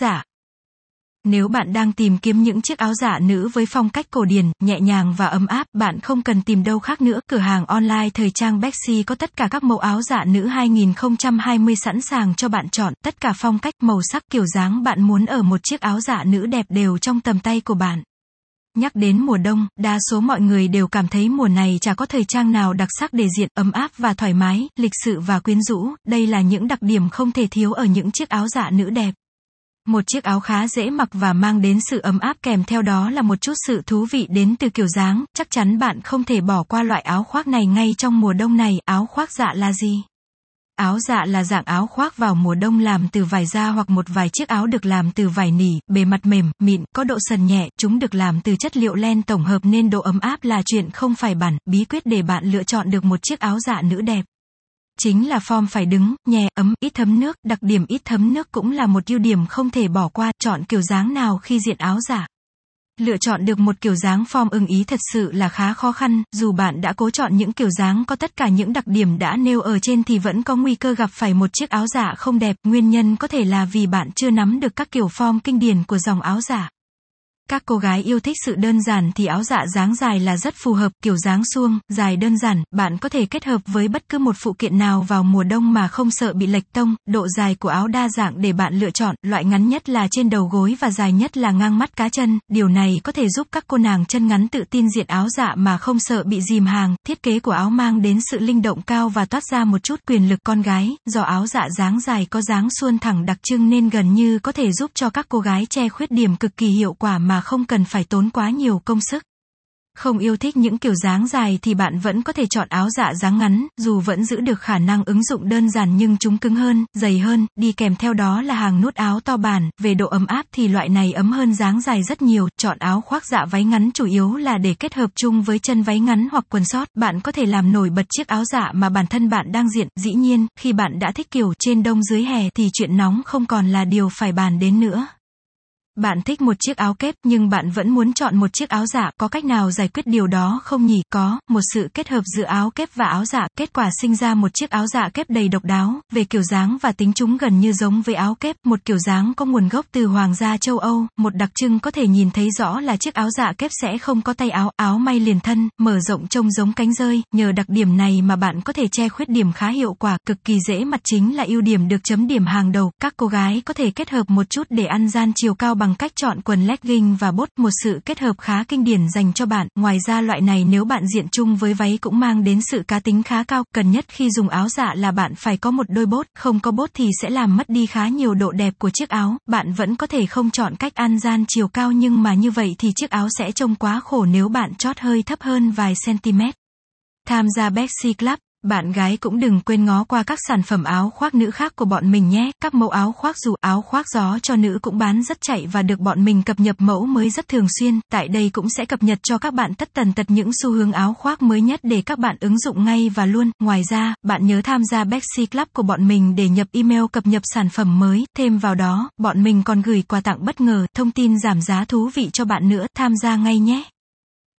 giả. Nếu bạn đang tìm kiếm những chiếc áo dạ nữ với phong cách cổ điển, nhẹ nhàng và ấm áp, bạn không cần tìm đâu khác nữa. Cửa hàng online thời trang Bexy có tất cả các mẫu áo dạ nữ 2020 sẵn sàng cho bạn chọn, tất cả phong cách, màu sắc, kiểu dáng bạn muốn ở một chiếc áo dạ nữ đẹp đều trong tầm tay của bạn. Nhắc đến mùa đông, đa số mọi người đều cảm thấy mùa này chả có thời trang nào đặc sắc để diện, ấm áp và thoải mái, lịch sự và quyến rũ, đây là những đặc điểm không thể thiếu ở những chiếc áo dạ nữ đẹp. Một chiếc áo khá dễ mặc và mang đến sự ấm áp kèm theo đó là một chút sự thú vị đến từ kiểu dáng, chắc chắn bạn không thể bỏ qua loại áo khoác này ngay trong mùa đông này, áo khoác dạ là gì? Áo dạ là dạng áo khoác vào mùa đông làm từ vải da hoặc một vài chiếc áo được làm từ vải nỉ, bề mặt mềm, mịn, có độ sần nhẹ, chúng được làm từ chất liệu len tổng hợp nên độ ấm áp là chuyện không phải bản, bí quyết để bạn lựa chọn được một chiếc áo dạ nữ đẹp. Chính là form phải đứng, nhẹ, ấm, ít thấm nước, đặc điểm ít thấm nước cũng là một ưu điểm không thể bỏ qua, chọn kiểu dáng nào khi diện áo giả, Lựa chọn được một kiểu dáng form ưng ý thật sự là khá khó khăn, dù bạn đã cố chọn những kiểu dáng có tất cả những đặc điểm đã nêu ở trên thì vẫn có nguy cơ gặp phải một chiếc áo giả không đẹp, nguyên nhân có thể là vì bạn chưa nắm được các kiểu form kinh điển của dòng áo giả. Các cô gái yêu thích sự đơn giản thì áo dạ dáng dài là rất phù hợp, kiểu dáng suông, dài đơn giản, bạn có thể kết hợp với bất cứ một phụ kiện nào vào mùa đông mà không sợ bị lệch tông, độ dài của áo đa dạng để bạn lựa chọn, loại ngắn nhất là trên đầu gối và dài nhất là ngang mắt cá chân, điều này có thể giúp các cô nàng chân ngắn tự tin diện áo dạ mà không sợ bị dìm hàng, thiết kế của áo mang đến sự linh động cao và toát ra một chút quyền lực con gái, do áo dạ dáng dài có dáng suôn thẳng đặc trưng nên gần như có thể giúp cho các cô gái che khuyết điểm cực kỳ hiệu quả mà không cần phải tốn quá nhiều công sức. Không yêu thích những kiểu dáng dài thì bạn vẫn có thể chọn áo dạ dáng ngắn, dù vẫn giữ được khả năng ứng dụng đơn giản nhưng chúng cứng hơn, dày hơn, đi kèm theo đó là hàng nút áo to bản, về độ ấm áp thì loại này ấm hơn dáng dài rất nhiều, chọn áo khoác dạ váy ngắn chủ yếu là để kết hợp chung với chân váy ngắn hoặc quần sót, bạn có thể làm nổi bật chiếc áo dạ mà bản thân bạn đang diện, dĩ nhiên, khi bạn đã thích kiểu trên đông dưới hè thì chuyện nóng không còn là điều phải bàn đến nữa. Bạn thích một chiếc áo kép nhưng bạn vẫn muốn chọn một chiếc áo dạ, có cách nào giải quyết điều đó không nhỉ? Có, một sự kết hợp giữa áo kép và áo dạ, kết quả sinh ra một chiếc áo dạ kép đầy độc đáo, về kiểu dáng và tính chúng gần như giống với áo kép, một kiểu dáng có nguồn gốc từ hoàng gia châu Âu, một đặc trưng có thể nhìn thấy rõ là chiếc áo dạ kép sẽ không có tay áo, áo may liền thân, mở rộng trông giống cánh rơi, nhờ đặc điểm này mà bạn có thể che khuyết điểm khá hiệu quả, cực kỳ dễ mặt chính là ưu điểm được chấm điểm hàng đầu, các cô gái có thể kết hợp một chút để ăn gian chiều cao bằng cách chọn quần legging và bốt, một sự kết hợp khá kinh điển dành cho bạn. Ngoài ra loại này nếu bạn diện chung với váy cũng mang đến sự cá tính khá cao. Cần nhất khi dùng áo dạ là bạn phải có một đôi bốt, không có bốt thì sẽ làm mất đi khá nhiều độ đẹp của chiếc áo. Bạn vẫn có thể không chọn cách ăn gian chiều cao nhưng mà như vậy thì chiếc áo sẽ trông quá khổ nếu bạn chót hơi thấp hơn vài cm. Tham gia Bexy Club bạn gái cũng đừng quên ngó qua các sản phẩm áo khoác nữ khác của bọn mình nhé. Các mẫu áo khoác dù áo khoác gió cho nữ cũng bán rất chạy và được bọn mình cập nhật mẫu mới rất thường xuyên. Tại đây cũng sẽ cập nhật cho các bạn tất tần tật những xu hướng áo khoác mới nhất để các bạn ứng dụng ngay và luôn. Ngoài ra, bạn nhớ tham gia Bexy Club của bọn mình để nhập email cập nhật sản phẩm mới. Thêm vào đó, bọn mình còn gửi quà tặng bất ngờ, thông tin giảm giá thú vị cho bạn nữa. Tham gia ngay nhé.